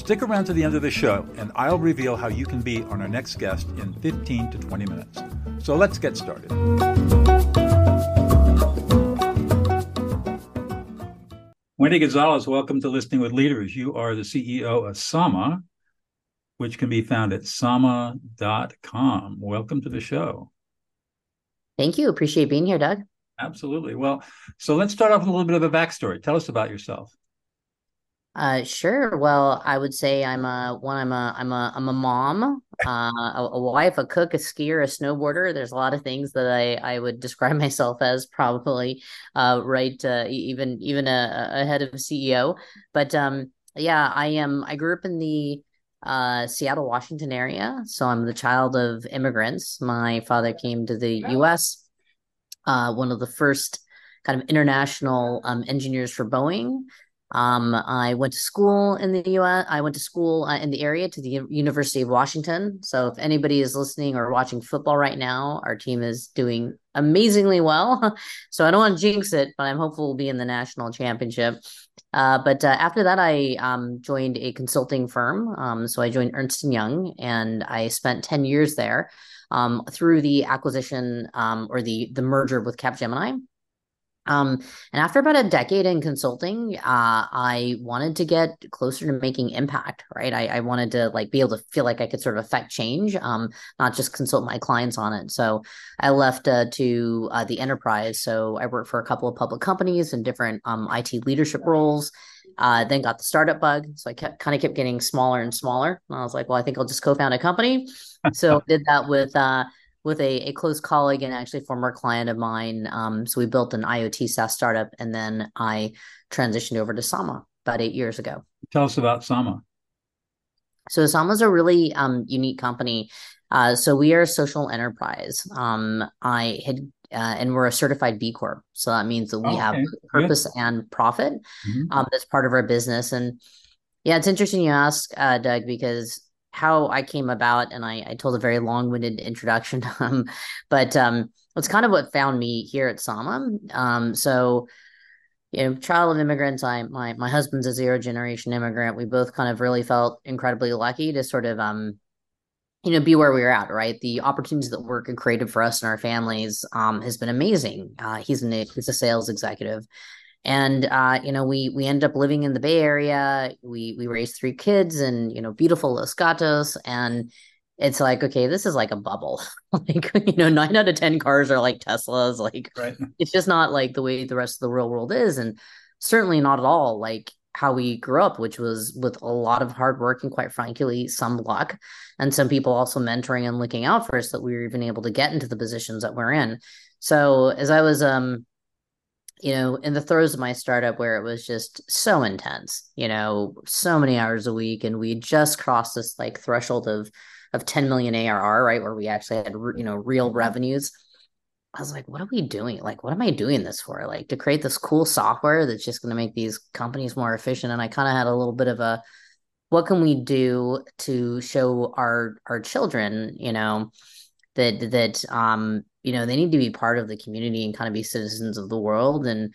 Stick around to the end of the show, and I'll reveal how you can be on our next guest in 15 to 20 minutes. So let's get started. Wendy Gonzalez, welcome to Listening with Leaders. You are the CEO of Sama, which can be found at sama.com. Welcome to the show. Thank you. Appreciate being here, Doug. Absolutely. Well, so let's start off with a little bit of a backstory. Tell us about yourself. Uh, sure. Well, I would say I'm a one. I'm a I'm a I'm a mom, uh, a, a, wife, a cook, a skier, a snowboarder. There's a lot of things that I I would describe myself as probably, uh, right. Uh, even even a, a head of CEO, but um, yeah, I am. I grew up in the uh, Seattle, Washington area, so I'm the child of immigrants. My father came to the U.S. Uh, one of the first kind of international um, engineers for Boeing. Um, I went to school in the U.S. I went to school uh, in the area to the University of Washington. So if anybody is listening or watching football right now, our team is doing amazingly well. so I don't want to jinx it, but I'm hopeful we'll be in the national championship. Uh, but uh, after that, I um, joined a consulting firm. Um, so I joined Ernst and Young, and I spent ten years there um, through the acquisition um, or the the merger with Capgemini. Um, and after about a decade in consulting, uh, I wanted to get closer to making impact, right? I, I, wanted to like be able to feel like I could sort of affect change, um, not just consult my clients on it. So I left uh, to uh, the enterprise. So I worked for a couple of public companies in different um, IT leadership roles. Uh, then got the startup bug, so I kept kind of kept getting smaller and smaller. And I was like, well, I think I'll just co-found a company. so did that with uh, with a, a close colleague and actually former client of mine. Um, so we built an IoT SaaS startup, and then I transitioned over to Sama about eight years ago. Tell us about Sama. So Sama is a really um, unique company. Uh, so we are a social enterprise. Um, I had uh, and we're a certified B Corp. So that means that we okay. have purpose Good. and profit. Mm-hmm. Um, that's part of our business. And yeah, it's interesting you ask, uh, Doug, because how I came about, and I, I told a very long-winded introduction, um, but um, it's kind of what found me here at Sama. Um, so, you know, child of immigrants. I my my husband's a zero generation immigrant. We both kind of really felt incredibly lucky to sort of um, you know, be where we are at. Right, the opportunities that work and created for us and our families um has been amazing. Uh, he's an he's a sales executive and uh, you know we we end up living in the bay area. We we raised three kids and you know beautiful los gatos. And it's like okay this is like a bubble. Like you know nine out of ten cars are like teslas. Like right. it's just not like the way the rest of the real world is. And certainly not at all like how we grew up which was with a lot of hard work and quite frankly some luck and some people also mentoring and looking out for us that we were even able to get into the positions that we're in. So as i was um you know, in the throes of my startup where it was just so intense, you know, so many hours a week, and we just crossed this like threshold of of 10 million ARR, right, where we actually had you know real revenues. I was like, what are we doing? Like, what am I doing this for? Like to create this cool software that's just going to make these companies more efficient. And I kind of had a little bit of a, what can we do to show our our children, you know, that that um you know they need to be part of the community and kind of be citizens of the world. And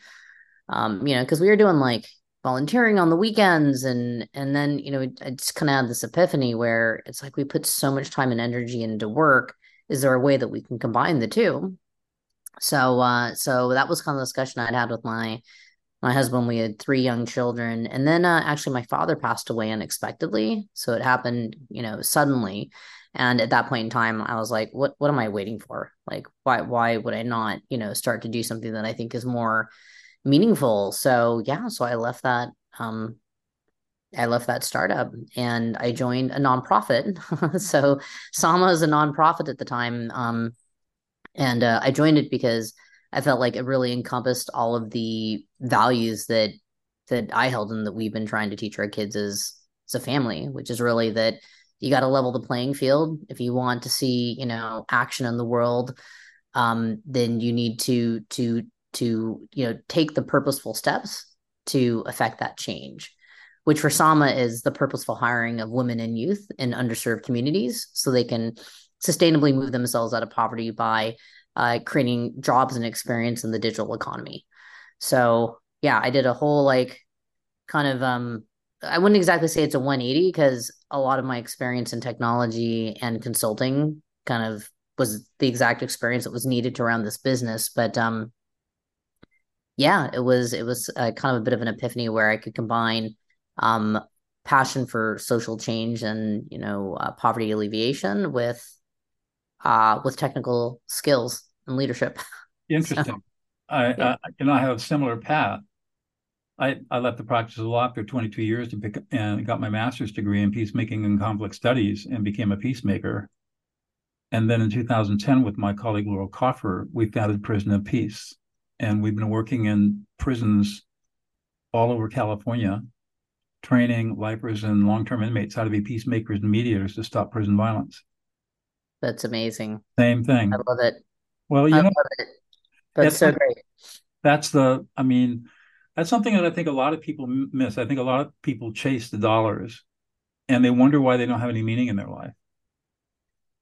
um you know because we were doing like volunteering on the weekends and and then you know I just kind of had this epiphany where it's like we put so much time and energy into work. Is there a way that we can combine the two? So uh so that was kind of the discussion i'd had with my my husband. We had three young children. And then uh, actually my father passed away unexpectedly. So it happened you know suddenly and at that point in time, I was like, what what am I waiting for? Like, why why would I not, you know, start to do something that I think is more meaningful? So yeah, so I left that um I left that startup and I joined a nonprofit. so Sama is a nonprofit at the time. Um, and uh, I joined it because I felt like it really encompassed all of the values that that I held and that we've been trying to teach our kids as as a family, which is really that you got to level the playing field if you want to see you know action in the world. Um, then you need to to to you know take the purposeful steps to affect that change which for sama is the purposeful hiring of women and youth in underserved communities so they can sustainably move themselves out of poverty by uh, creating jobs and experience in the digital economy so yeah i did a whole like kind of um i wouldn't exactly say it's a 180 because a lot of my experience in technology and consulting kind of was the exact experience that was needed to run this business but um yeah, it was it was uh, kind of a bit of an epiphany where I could combine um, passion for social change and you know uh, poverty alleviation with uh, with technical skills and leadership. Interesting. so, I, yeah. I you know I have a similar path. I, I left the practice of law after 22 years to pick and got my master's degree in peacemaking and conflict studies and became a peacemaker. And then in 2010, with my colleague Laurel Kaufer, we founded Prison of Peace and we've been working in prisons all over California, training lifers and long-term inmates how to be peacemakers and mediators to stop prison violence. That's amazing. Same thing. I love it. Well, you I know, that's so great. That's the. I mean, that's something that I think a lot of people miss. I think a lot of people chase the dollars, and they wonder why they don't have any meaning in their life.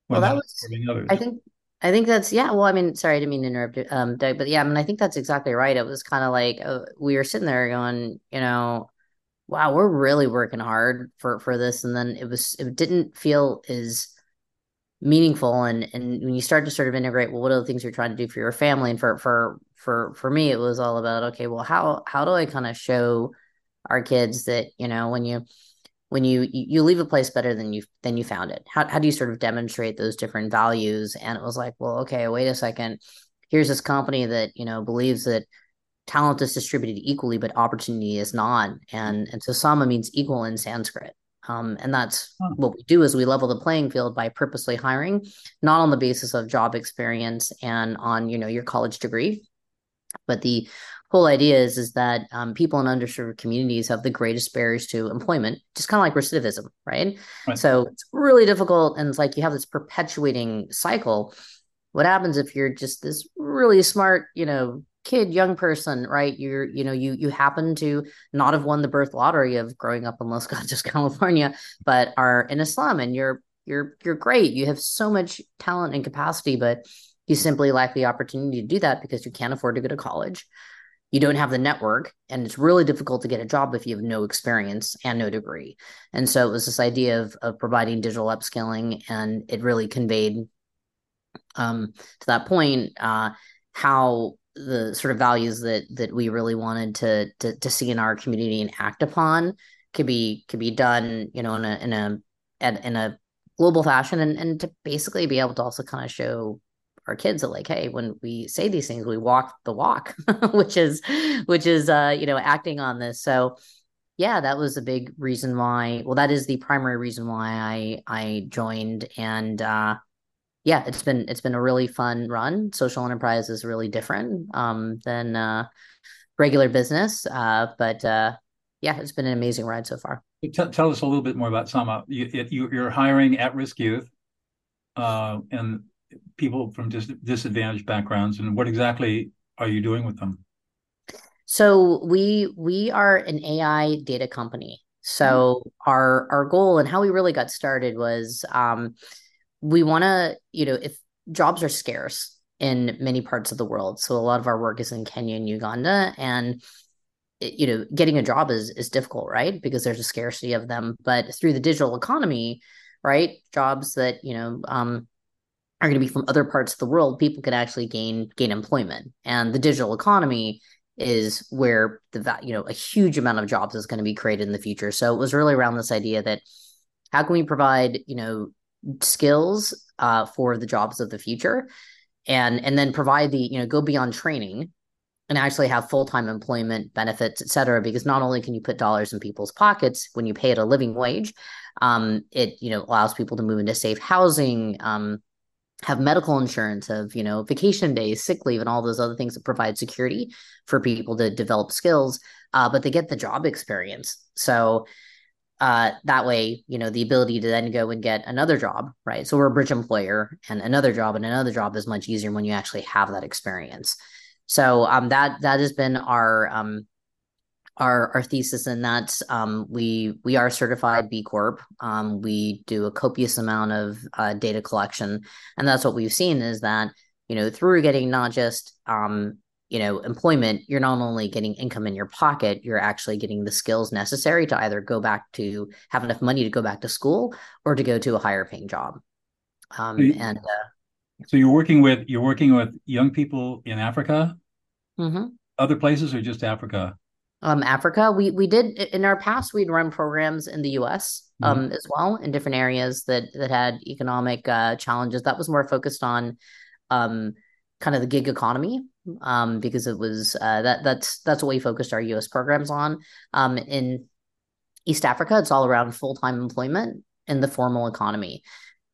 Well, that was. I think I think that's yeah. Well, I mean, sorry, I didn't mean to interrupt, um, Doug, but yeah, I mean, I think that's exactly right. It was kind of like uh, we were sitting there going, you know, wow, we're really working hard for for this, and then it was it didn't feel as meaningful, and and when you start to sort of integrate, well, what are the things you're trying to do for your family, and for for for for me, it was all about okay, well, how how do I kind of show our kids that you know when you when you you leave a place better than you than you found it? How, how do you sort of demonstrate those different values? And it was like well okay wait a second. Here's this company that you know believes that talent is distributed equally but opportunity is not. And and so sama means equal in sanskrit. Um, and that's what we do is we level the playing field by purposely hiring not on the basis of job experience and on you know your college degree but the whole idea is is that um, people in underserved communities have the greatest barriers to employment, just kind of like recidivism, right? right? So it's really difficult, and it's like you have this perpetuating cycle. What happens if you're just this really smart, you know, kid, young person, right? You're, you know, you you happen to not have won the birth lottery of growing up in Los Gatos, California, but are in a slum, and you're you're you're great. You have so much talent and capacity, but you simply lack the opportunity to do that because you can't afford to go to college. You don't have the network and it's really difficult to get a job if you have no experience and no degree. And so it was this idea of, of providing digital upskilling and it really conveyed um, to that point uh, how the sort of values that that we really wanted to, to to see in our community and act upon could be could be done you know in a in a in a global fashion and, and to basically be able to also kind of show our kids are like hey when we say these things we walk the walk which is which is uh you know acting on this. So yeah that was a big reason why well that is the primary reason why i i joined. And uh yeah it's been it's been a really fun run. Social enterprise is really different um than uh regular business uh but uh yeah it's been an amazing ride so far. Tell, tell us a little bit more about sama. You, you're hiring at-risk youth uh and people from dis- disadvantaged backgrounds, and what exactly are you doing with them? So we we are an AI data company. So mm-hmm. our our goal and how we really got started was um, we want to you know if jobs are scarce in many parts of the world, so a lot of our work is in Kenya and Uganda, and you know getting a job is is difficult, right? Because there's a scarcity of them. But through the digital economy, right, jobs that you know um, are going to be from other parts of the world, people can actually gain gain employment. And the digital economy is where the you know a huge amount of jobs is going to be created in the future. So it was really around this idea that how can we provide you know skills uh, for the jobs of the future, and and then provide the you know go beyond training and actually have full-time employment benefits et cetera because not only can you put dollars in people's pockets when you pay it a living wage um, it you know allows people to move into safe housing um, have medical insurance, have you know vacation days, sick leave, and all those other things that provide security for people to develop skills. Uh, but they get the job experience. So uh, that way, you know, the ability to then go and get another job, right? So we're a bridge employer, and another job and another job is much easier when you actually have that experience. So um, that that has been our um, our our thesis in that um, we we are certified B Corp. Um, we do a copious amount of uh, data collection, and that's what we've seen is that you know through getting not just um, you know employment, you're not only getting income in your pocket, you're actually getting the skills necessary to either go back to have enough money to go back to school or to go to a higher paying job. Um, so you, and uh, so you're working with you're working with young people in Africa, mm-hmm. other places, or just Africa? Um, Africa. We we did in our past we'd run programs in the U.S. Mm-hmm. Um, as well in different areas that that had economic uh, challenges. That was more focused on um, kind of the gig economy um, because it was uh, that that's that's what we focused our U.S. programs on. Um, in East Africa, it's all around full time employment in the formal economy.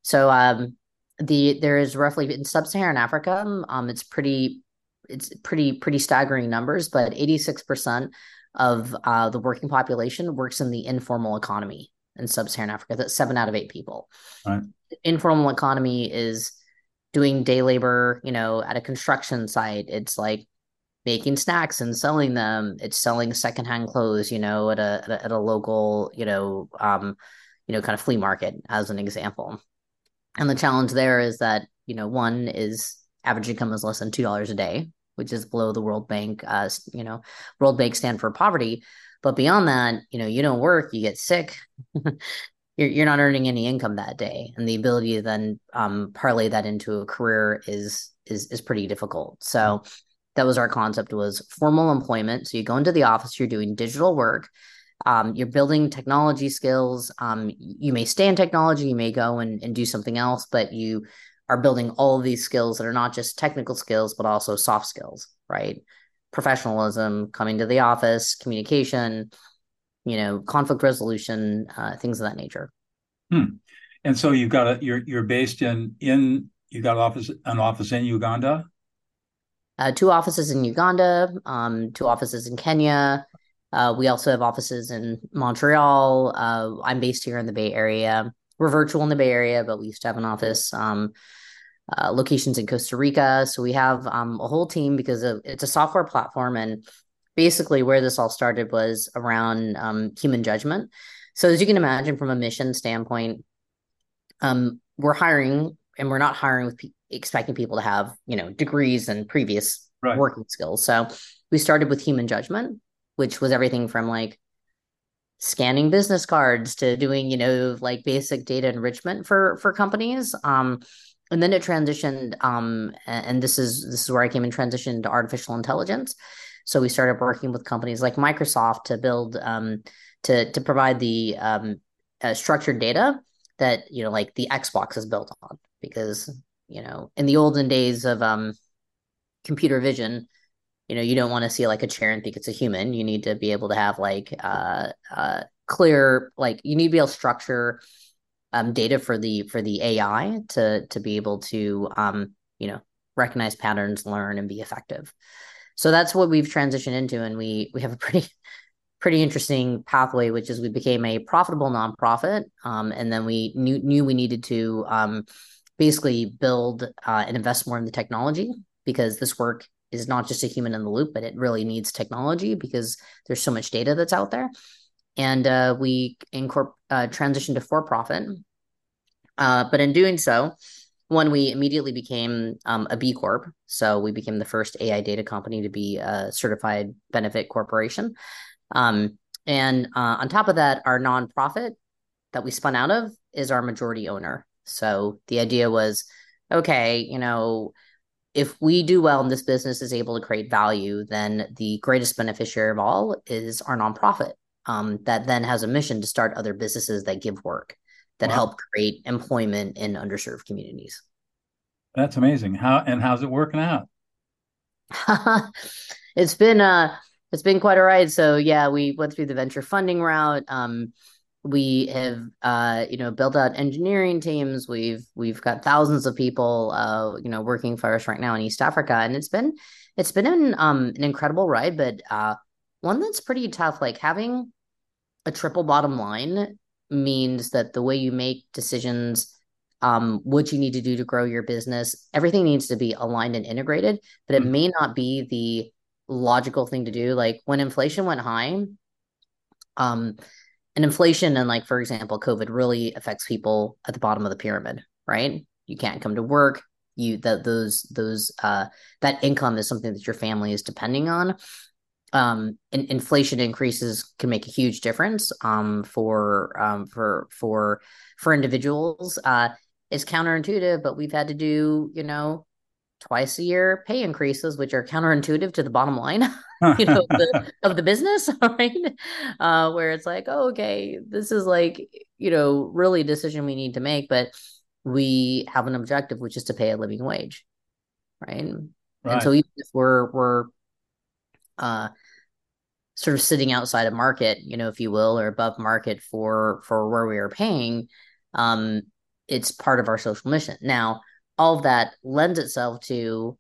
So um, the there is roughly in sub-Saharan Africa, um, it's pretty it's pretty pretty staggering numbers, but 86% of uh, the working population works in the informal economy in sub-Saharan Africa. That's seven out of eight people. Right. Informal economy is doing day labor, you know, at a construction site. It's like making snacks and selling them. It's selling secondhand clothes, you know, at a, at a, at a local, you know, um, you know, kind of flea market as an example. And the challenge there is that, you know, one is average income is less than two dollars a day, which is below the World Bank, uh, you know, World Bank stand for poverty. But beyond that, you know, you don't work, you get sick, you're, you're not earning any income that day. And the ability to then um, parlay that into a career is, is, is pretty difficult. So that was our concept was formal employment. So you go into the office, you're doing digital work, um, you're building technology skills. Um, you may stay in technology, you may go and, and do something else, but you are building all of these skills that are not just technical skills, but also soft skills, right? Professionalism, coming to the office, communication, you know, conflict resolution, uh, things of that nature. Hmm. And so you've got a you're you're based in in you got office an office in Uganda. Uh, two offices in Uganda, um, two offices in Kenya. Uh, we also have offices in Montreal. Uh, I'm based here in the Bay Area. We're virtual in the Bay Area, but we used to have an office um, uh, locations in Costa Rica. So we have um, a whole team because of, it's a software platform. And basically, where this all started was around um, human judgment. So as you can imagine, from a mission standpoint, um, we're hiring and we're not hiring with pe- expecting people to have you know degrees and previous right. working skills. So we started with human judgment, which was everything from like scanning business cards to doing you know like basic data enrichment for for companies um and then it transitioned um, and this is this is where i came in transition to artificial intelligence. So we started working with companies like microsoft to build um, to to provide the um, uh, structured data that you know like the xbox is built on. Because you know in the olden days of um, computer vision you know you don't want to see like a chair and think it's a human. You need to be able to have like uh, uh, clear like you need to be able to structure um, data for the for the AI to to be able to um, you know recognize patterns, learn, and be effective. So that's what we've transitioned into, and we we have a pretty pretty interesting pathway, which is we became a profitable nonprofit, um, and then we knew knew we needed to um, basically build uh, and invest more in the technology because this work is not just a human in the loop, but it really needs technology because there's so much data that's out there and uh, we uh, transitioned to for profit. Uh, but in doing so, one, we immediately became um, a B Corp. So we became the first AI data company to be a certified benefit corporation. Um, and uh, on top of that, our nonprofit that we spun out of is our majority owner. So the idea was okay, you know, if we do well and this business is able to create value, then the greatest beneficiary of all is our nonprofit um, that then has a mission to start other businesses that give work that wow. help create employment in underserved communities. That's amazing. How and how's it working out? it's been uh it's been quite a ride. So yeah, we went through the venture funding route. Um, we have uh, you know built out engineering teams. We've we've got thousands of people uh, you know working for us right now in East Africa, and it's been it's been an um an incredible ride, but uh, one that's pretty tough. Like having a triple bottom line means that the way you make decisions um, what you need to do to grow your business everything needs to be aligned and integrated but it mm-hmm. may not be the logical thing to do. Like when inflation went high um and inflation and like for example covid really affects people at the bottom of the pyramid right? You can't come to work. You that those those uh that income is something that your family is depending on um in, inflation increases can make a huge difference um for um for for for individuals. Uh it's counterintuitive but we've had to do you know twice a year pay increases which are counterintuitive to the bottom line you know the, of the business right? Uh where it's like oh, okay this is like you know really a decision we need to make but we have an objective which is to pay a living wage right, right. and so even if we're we're uh, sort of sitting outside of market, you know, if you will, or above market for for where we are paying, um, it's part of our social mission. Now, all of that lends itself to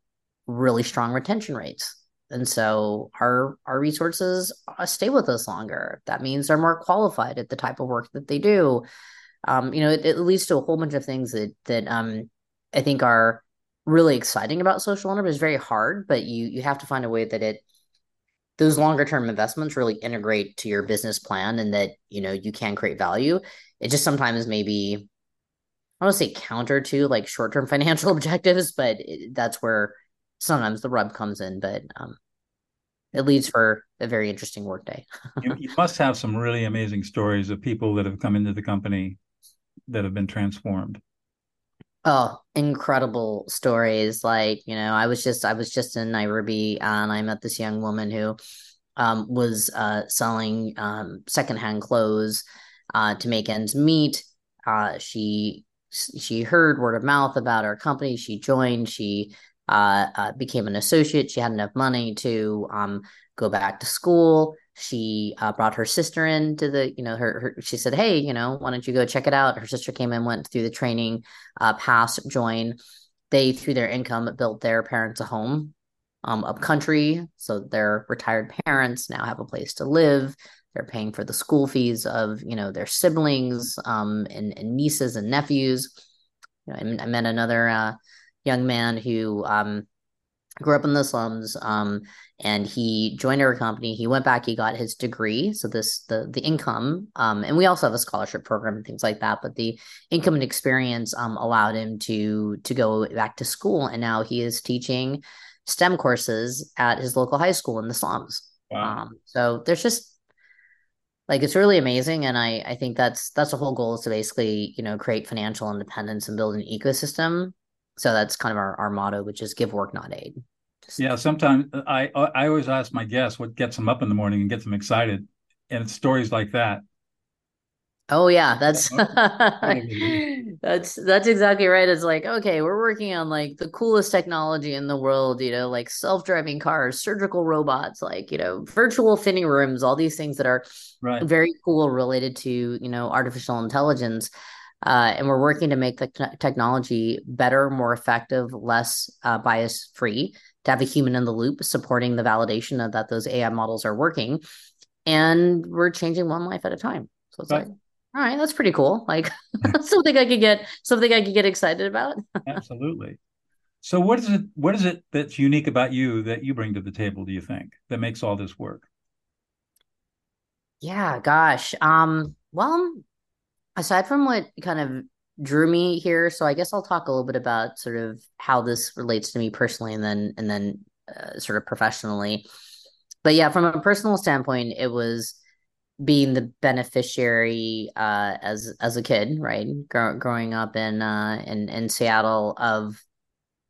really strong retention rates. And so our our resources uh, stay with us longer. That means they're more qualified at the type of work that they do. Um, you know, it, it leads to a whole bunch of things that that um, I think are really exciting about social ownership. It's very hard, but you you have to find a way that it those longer term investments really integrate to your business plan and that you know you can create value. It just sometimes maybe i don't say counter to like short term financial objectives but it, that's where sometimes the rub comes in but um it leads for a very interesting workday you, you must have some really amazing stories of people that have come into the company that have been transformed Oh, incredible stories. Like, you know, I was just I was just in Nairobi and I met this young woman who um, was uh, selling um, secondhand clothes uh, to make ends meet. Uh, she she heard word of mouth about our company. She joined. She uh, uh, became an associate. She had enough money to um, go back to school she uh, brought her sister in to the you know her, her, she said hey you know why don't you go check it out? Her sister came in went through the training uh passed join. They through their income built their parents a home um up country. So their retired parents now have a place to live. They're paying for the school fees of you know their siblings um and, and nieces and nephews. You know, I, I met another uh young man who um grew up in the slums um, and he joined our company. He went back he got his degree so this the the income um, and we also have a scholarship program and things like that but the income and experience um, allowed him to to go back to school and now he is teaching stem courses at his local high school in the slums. Wow. Um, so there's just like it's really amazing and i i think that's that's the whole goal is to basically you know create financial independence and build an ecosystem so that's kind of our, our motto which is give work not aid Just... yeah sometimes uh, i uh, i always ask my guests what gets them up in the morning and gets them excited and it's stories like that Oh yeah, that's that's that's exactly right. It's like, okay, we're working on like the coolest technology in the world, you know, like self-driving cars, surgical robots, like, you know, virtual fitting rooms, all these things that are right. very cool related to, you know, artificial intelligence. Uh, and we're working to make the t- technology better, more effective, less uh, bias free, to have a human in the loop supporting the validation of that those AI models are working. And we're changing one life at a time. So it's right. like, all right, that's pretty cool. Like something I could get something I could get excited about. Absolutely. So what is it what is it that's unique about you that you bring to the table, do you think, that makes all this work? Yeah, gosh. Um, well, aside from what kind of drew me here, so I guess I'll talk a little bit about sort of how this relates to me personally, and then and then uh, sort of professionally. But yeah, from a personal standpoint, it was being the beneficiary uh, as as a kid, right? Gr- growing up in uh, in in Seattle of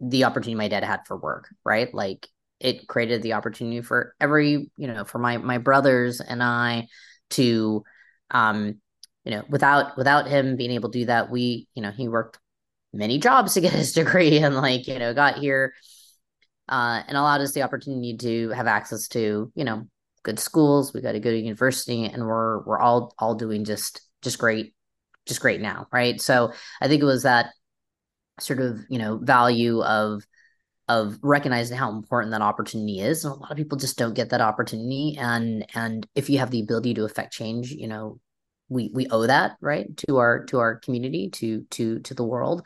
the opportunity my dad had for work, right? Like it created the opportunity for every you know for my my brothers and I to um you know, without without him being able to do that, we, you know, he worked many jobs to get his degree and like, you know, got here uh, and allowed us the opportunity to have access to, you know, good schools. We got to go to university and we're we're all all doing just just great, just great now, right? So I think it was that sort of, you know, value of of recognizing how important that opportunity is and a lot of people just don't get that opportunity and and if you have the ability to affect change you know we we owe that right to our to our community to to to the world.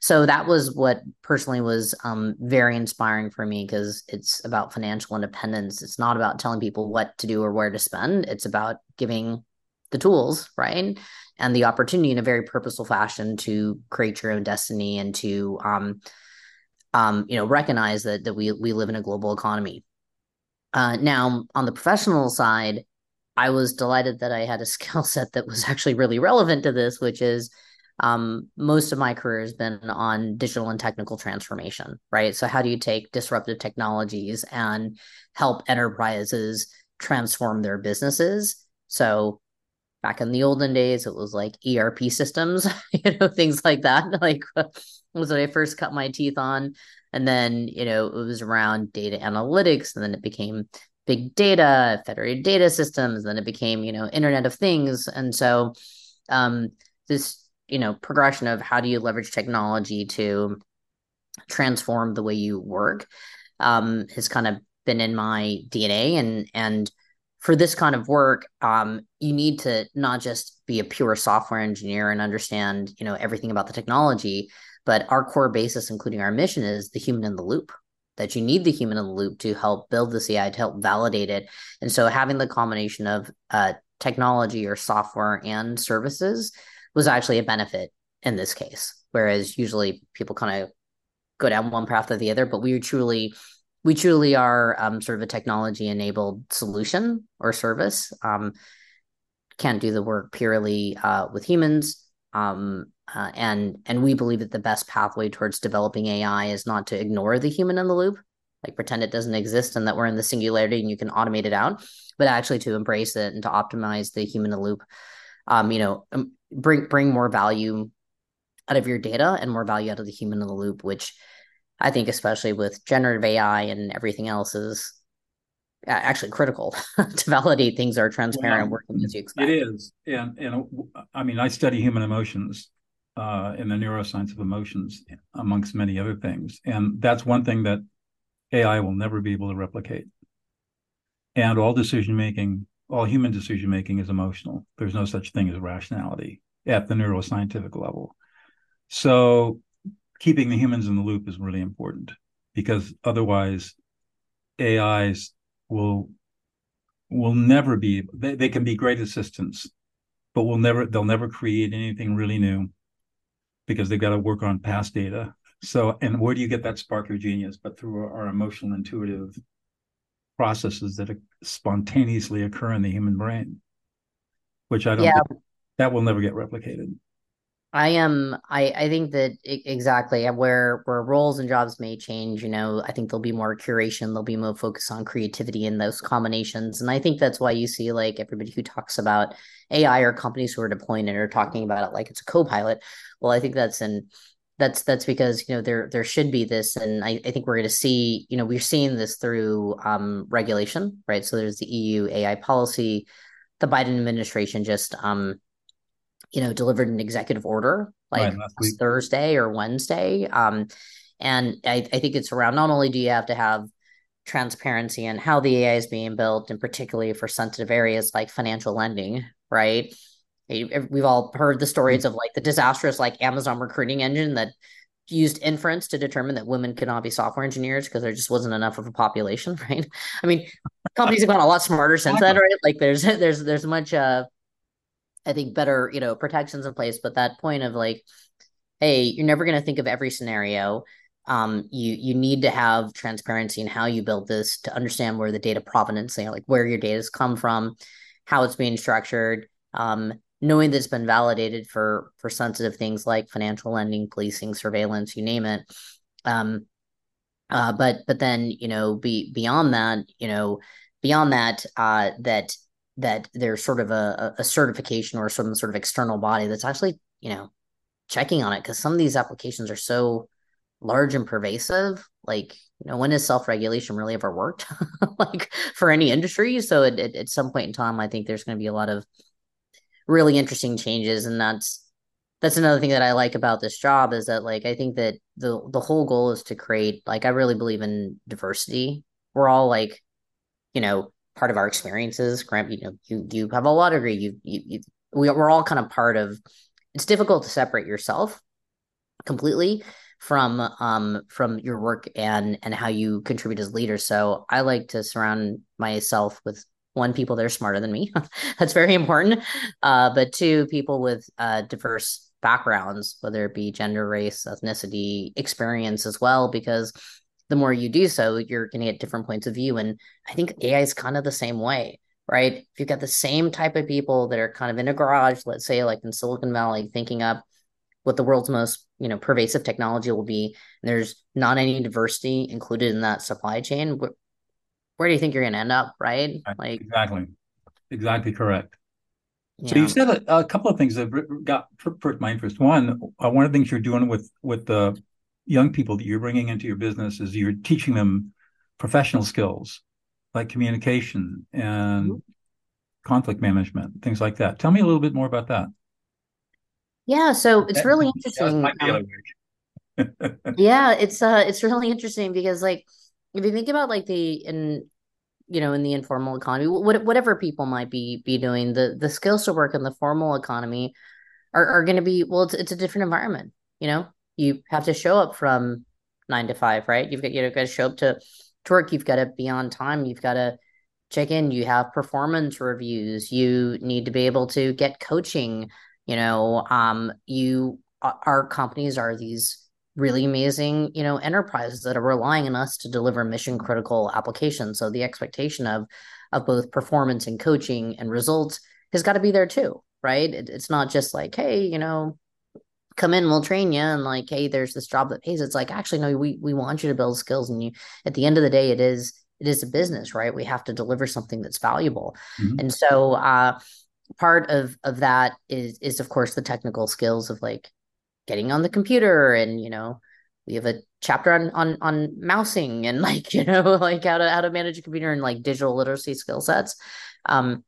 So that was what personally was um, very inspiring for me because it's about financial independence. It's not about telling people what to do or where to spend. It's about giving the tools right and the opportunity in a very purposeful fashion to create your own destiny and to um, um, you know recognize that that we we live in a global economy. Uh, now on the professional side I was delighted that I had a skill set that was actually really relevant to this, which is um, most of my career has been on digital and technical transformation, right? So, how do you take disruptive technologies and help enterprises transform their businesses? So, back in the olden days, it was like ERP systems, you know, things like that. Like, was what I first cut my teeth on. And then, you know, it was around data analytics, and then it became big data, federated data systems, then it became, you know, Internet of Things. And so um, this, you know, progression of how do you leverage technology to transform the way you work um, has kind of been in my DNA. And and for this kind of work, um, you need to not just be a pure software engineer and understand, you know, everything about the technology, but our core basis, including our mission, is the human in the loop that you need the human in the loop to help build the AI to help validate it. And so having the combination of uh, technology or software and services was actually a benefit in this case. Whereas usually people kind of go down one path or the other, but we truly we truly are um, sort of a technology enabled solution or service. Um, can't do the work purely uh, with humans. Um, uh, and and we believe that the best pathway towards developing AI is not to ignore the human in the loop, like pretend it doesn't exist and that we're in the singularity and you can automate it out, but actually to embrace it and to optimize the human in the loop. Um, you know, um, bring bring more value out of your data and more value out of the human in the loop, which I think, especially with generative AI and everything else, is actually critical to validate things are transparent well, working as you expect. It is, and and I mean, I study human emotions uh, in the neuroscience of emotions, amongst many other things, and that's one thing that AI will never be able to replicate. And all decision making, all human decision making, is emotional. There's no such thing as rationality at the neuroscientific level. So, keeping the humans in the loop is really important because otherwise, AIs will will never be they, they can be great assistants but will never they'll never create anything really new because they've got to work on past data. So and where do you get that spark of genius? But through our, emotional intuitive processes that spontaneously occur in the human brain which i don't yeah. that will never get replicated I am. I I think that exactly where where roles and jobs may change. You know, I think there'll be more curation. There'll be more focus on creativity in those combinations, and I think that's why you see like everybody who talks about AI or companies who are deploying it are talking about it like it's a co-pilot. Well, I think that's in that's that's because you know there there should be this, and I, I think we're going to see. You know, we're seeing this through um, regulation, right? So there's the EU AI policy. The Biden administration just um, you know, delivered an executive order like right, Thursday or Wednesday. Um, and I, I think it's around not only do you have to have transparency and how the AI is being built, and particularly for sensitive areas like financial lending, right? We've all heard the stories of like the disastrous like Amazon recruiting engine that used inference to determine that women could not be software engineers because there just wasn't enough of a population, right? I mean, companies have gotten a lot smarter since then, right? Like there's there's there's much uh I think better, you know, protections in place. But that point of like, hey, you're never going to think of every scenario. Um, you you need to have transparency in how you build this to understand where the data provenance, you know, like where your data has come from, how it's being structured, um, knowing that it's been validated for for sensitive things like financial lending, policing, surveillance, you name it. Um, uh, but but then you know, be beyond that, you know, beyond that, uh, that that there's sort of a, a certification or some sort of external body that's actually, you know, checking on it because some of these applications are so large and pervasive. Like, you know, when has self regulation really ever worked? like for any industry. So at, at, at some point in time, I think there's going to be a lot of really interesting changes, and that's that's another thing that I like about this job is that like I think that the the whole goal is to create like I really believe in diversity. We're all like, you know, part of our experiences. Grant, you know, you you have a law degree. You you, you we, we're all kind of part of. It's difficult to separate yourself completely from um from your work and and how you contribute as leaders. So I like to surround myself with one people that are smarter than me. That's very important. Uh, but two people with uh, diverse backgrounds, whether it be gender, race, ethnicity, experience as well, because the more you do so, you're going to get different points of view. And I think AI is kind of the same way, right? If you've got the same type of people that are kind of in a garage, let's say like in Silicon Valley, thinking up what the world's most you know pervasive technology will be, and there's not any diversity included in that supply chain, where, where do you think you're going to end up, right? Like exactly, exactly correct. So you said a, a, couple of things that got perked my interest. One, uh, one of the things you're doing with with the young people that you're bringing into your business is you're teaching them professional skills like communication and mm-hmm. conflict management, things like that. Tell me a little bit more about that. Yeah, so it's really interesting. Um, yeah, it's uh, it's really interesting because like if you think about like the in you know in the informal economy what, whatever people might be be doing the the skills to work in the formal economy are, are going to be well it's, it's a different environment you know you have to show up from nine to five right? You've got you've got to show up to, to work. You've got to be on time. You've got to check in. You have performance reviews. You need to be able to get coaching you know um you our companies are these really amazing, you know, enterprises that are relying on us to deliver mission critical applications. So the expectation of of both performance and coaching and results has got to be there too, right? It, it's not just like, hey, you know, come in, we'll train you, and like, hey, there's this job that pays. It's like, actually, no, we we want you to build skills, and you. At the end of the day, it is it is a business, right? We have to deliver something that's valuable, mm-hmm. and so uh, part of of that is is of course the technical skills of like getting on the computer and you know we have a chapter on on on mousing and like you know like how to how to manage a computer and like digital literacy skill sets um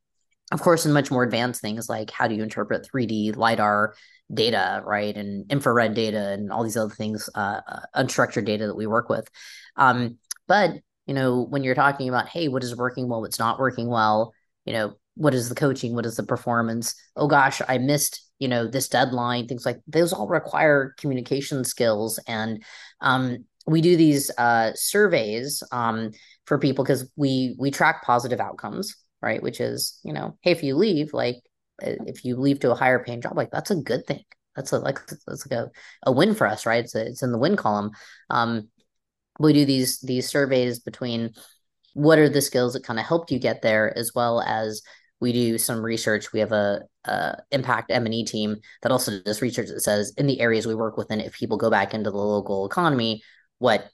of course and much more advanced things like how do you interpret 3d lidar data right and infrared data and all these other things uh, uh, unstructured data that we work with. Um but you know when you're talking about hey what is working well what's not working well you know what is the coaching what is the performance? Oh gosh i missed you know this deadline things like those all require communication skills. And um, we do these uh, surveys um, for people because we we track positive outcomes right which is you know hey if you leave like if you leave to a higher paying job like that's a good thing that's a like that's like a, a win for us right it's, a, it's in the win column um, we do these these surveys between what are the skills that kind of helped you get there as well as we do some research. We have a, a impact M and E team that also does research that says in the areas we work within, if people go back into the local economy, what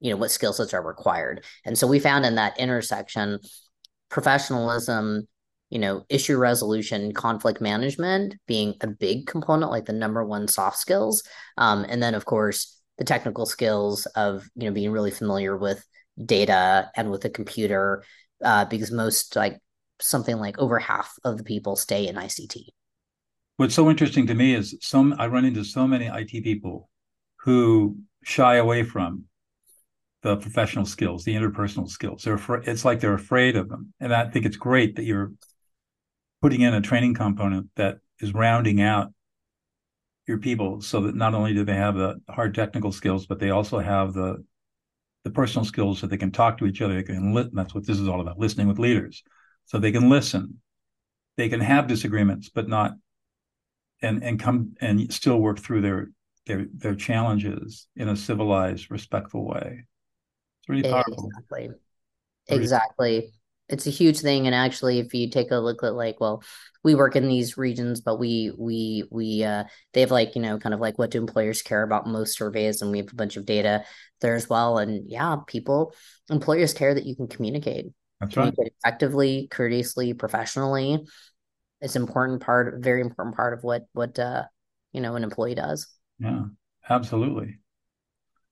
you know what skill sets are required. And so we found in that intersection, professionalism, you know, issue resolution, conflict management being a big component, like the number one soft skills, um, and then of course the technical skills of you know being really familiar with data and with the computer uh, because most like something like over half of the people stay in ICT. What's so interesting to me is some I run into so many IT people who shy away from the professional skills, the interpersonal skills. They're it's like they're afraid of them. And I think it's great that you're putting in a training component that is rounding out your people so that not only do they have the hard technical skills, but they also have the the personal skills so they can talk to each other. They can li- that's what this is all about, listening with leaders. So they can listen. They can have disagreements but not and and come and still work through their their their challenges in a civilized respectful way. It's really powerful. Exactly exactly it's a huge thing and actually if you take a look at like well we work in these regions but we we we uh they have like you know kind of like what do employers care about most surveys and we have a bunch of data there as well and yeah people employers care that you can communicate that's right. effectively, courteously, professionally. It's important part, very important part of what what uh, you know an employee does. Yeah, absolutely.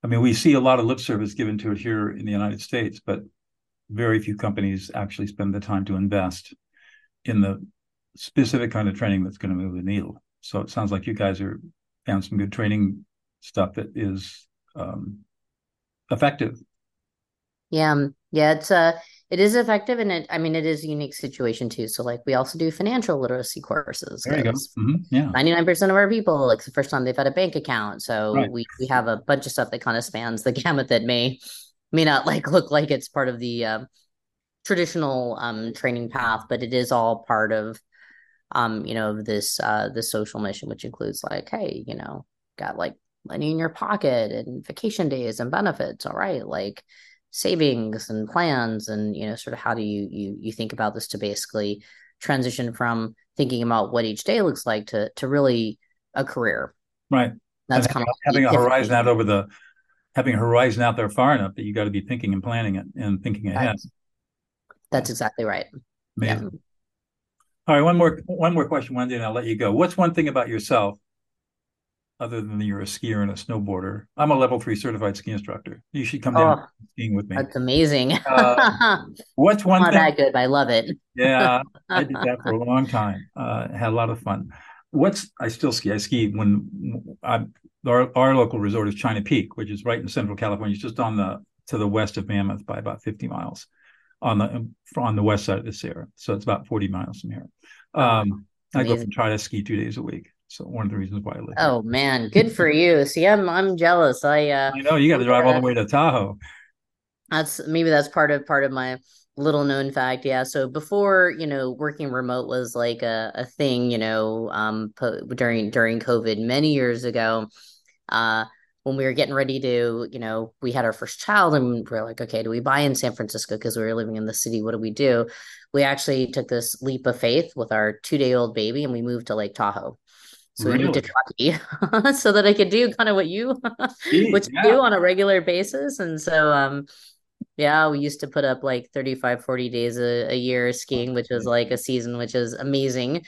I mean, we see a lot of lip service given to it here in the United States, but very few companies actually spend the time to invest in the specific kind of training that's going to move the needle. So it sounds like you guys are found some good training stuff that is um, effective. Yeah, um, yeah, it's uh it is effective and it I mean it is a unique situation too. So like we also do financial literacy courses. There you go. Mm-hmm. Yeah. 99% of our people, like the first time they've had a bank account. So right. we we have a bunch of stuff that kind of spans the gamut that may may not like look like it's part of the uh, traditional um training path, but it is all part of um, you know, this uh the social mission, which includes like, hey, you know, got like money in your pocket and vacation days and benefits. All right. Like savings and plans and you know sort of how do you you you think about this to basically transition from thinking about what each day looks like to to really a career right that's and kind of having a horizon out over the having a horizon out there far enough that you got to be thinking and planning it and thinking ahead that's, that's exactly right Amazing. Yeah. all right one more one more question wendy and i'll let you go what's one thing about yourself other than you're a skier and a snowboarder. I'm a level three certified ski instructor. You should come down oh, skiing with me. That's amazing. uh, what's one Not thing? that good. I love it. yeah, I did that for a long time. Uh, had a lot of fun. What's I still ski. I ski when I, our our local resort is China Peak, which is right in Central California. It's just on the to the west of Mammoth by about 50 miles on the on the west side of the Sierra. So it's about 40 miles from here. Um, I go and try to ski two days a week. So one of the reasons why I live. Oh man, good for you. See, I'm I'm jealous. I uh I know you got to drive all the way to Tahoe. That's maybe that's part of part of my little known fact. Yeah. So before you know, working remote was like a, a thing. You know, um, po- during during COVID many years ago, uh, when we were getting ready to, you know, we had our first child, and we are like, okay, do we buy in San Francisco because we were living in the city? What do we do? We actually took this leap of faith with our two day old baby, and we moved to Lake Tahoe. So really? we moved to Truckee so that I could do kind of what you what you yeah. do on a regular basis. And so um yeah, we used to put up like 35, 40 days a, a year skiing, which was like a season, which is amazing.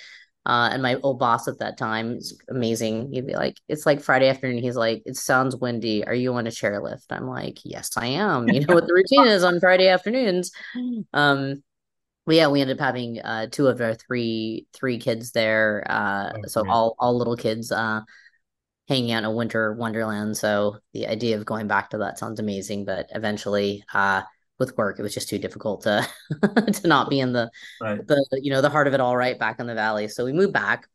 Uh, and my old boss at that time is amazing. He'd be like, "It's like Friday afternoon." He's like, "It sounds windy. Are you on a chairlift?" I'm like, "Yes, I am." You know what the routine is on Friday afternoons. Um, well, yeah, we ended up having uh, two of our three three kids there. Uh, oh, so all all little kids uh, hanging out in a winter wonderland. So the idea of going back to that sounds amazing, but eventually, uh, with work, it was just too difficult to to not be in the right. the you know the heart of it all right back in the valley. So we moved back.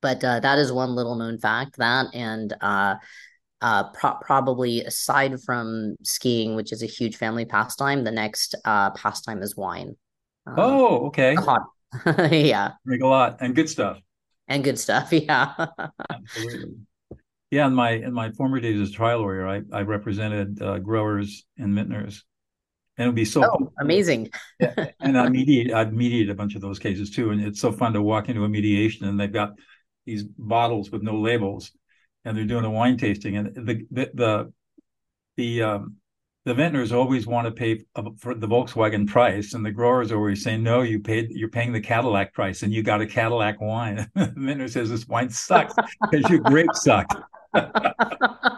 But uh, that is one little known fact that and uh, uh, pro- probably aside from skiing, which is a huge family pastime, the next uh, pastime is wine. Um, oh, okay. Hot. yeah. Drink a lot and good stuff. And good stuff. Yeah. Absolutely. Yeah, in my in my former days as trial lawyer, I I represented uh, growers and vintners, and it would be so oh, amazing. yeah, and I mediate I'd mediate a bunch of those cases too, and it's so fun to walk into a mediation and they've got these bottles with no labels, and they're doing a wine tasting, and the the the, the um, the vintners always want to pay for the Volkswagen price, and the growers always say, "No, you paid. You're paying the Cadillac price, and you got a Cadillac wine." the vintner says, "This wine sucks because your grapes suck."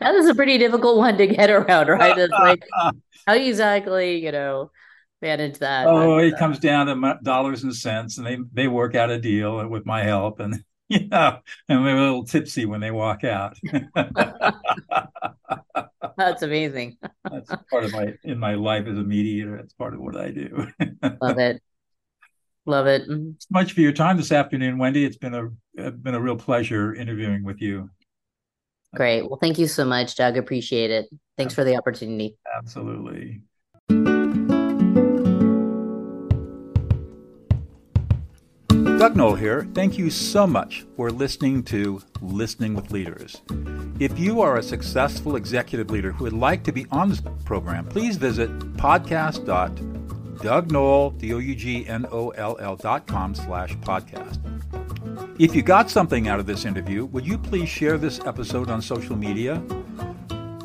that is a pretty difficult one to get around, right? It's like how exactly, you know, manage that. Oh, it uh, comes down to dollars and cents, and they they work out a deal with my help, and you know, and we're a little tipsy when they walk out. That's amazing. That's part of my in my life as a mediator. That's part of what I do. Love it. Love it. Thanks much for your time this afternoon, Wendy. It's been a been a real pleasure interviewing with you. Great. Well, thank you so much, Doug. Appreciate it. Thanks for the opportunity. Absolutely. Doug Noll here. Thank you so much for listening to Listening with Leaders. If you are a successful executive leader who would like to be on this program, please visit podcast.dougnoll, D-O-U-G-N-O-L-L dot com slash podcast. If you got something out of this interview, would you please share this episode on social media?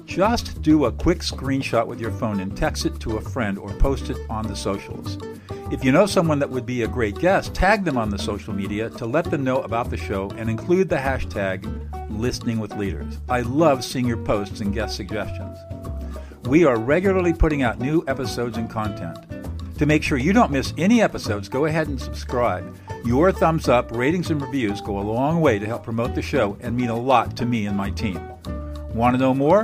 Just do a quick screenshot with your phone and text it to a friend or post it on the socials. If you know someone that would be a great guest, tag them on the social media to let them know about the show and include the hashtag listening with leaders. I love seeing your posts and guest suggestions. We are regularly putting out new episodes and content. To make sure you don't miss any episodes, go ahead and subscribe. Your thumbs up, ratings, and reviews go a long way to help promote the show and mean a lot to me and my team. Want to know more?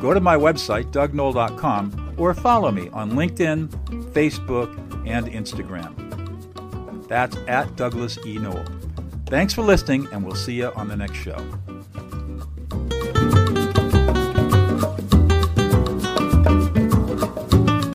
Go to my website, dougnoll.com, or follow me on LinkedIn, Facebook, and Instagram. That's at Douglas E. Noll. Thanks for listening, and we'll see you on the next show.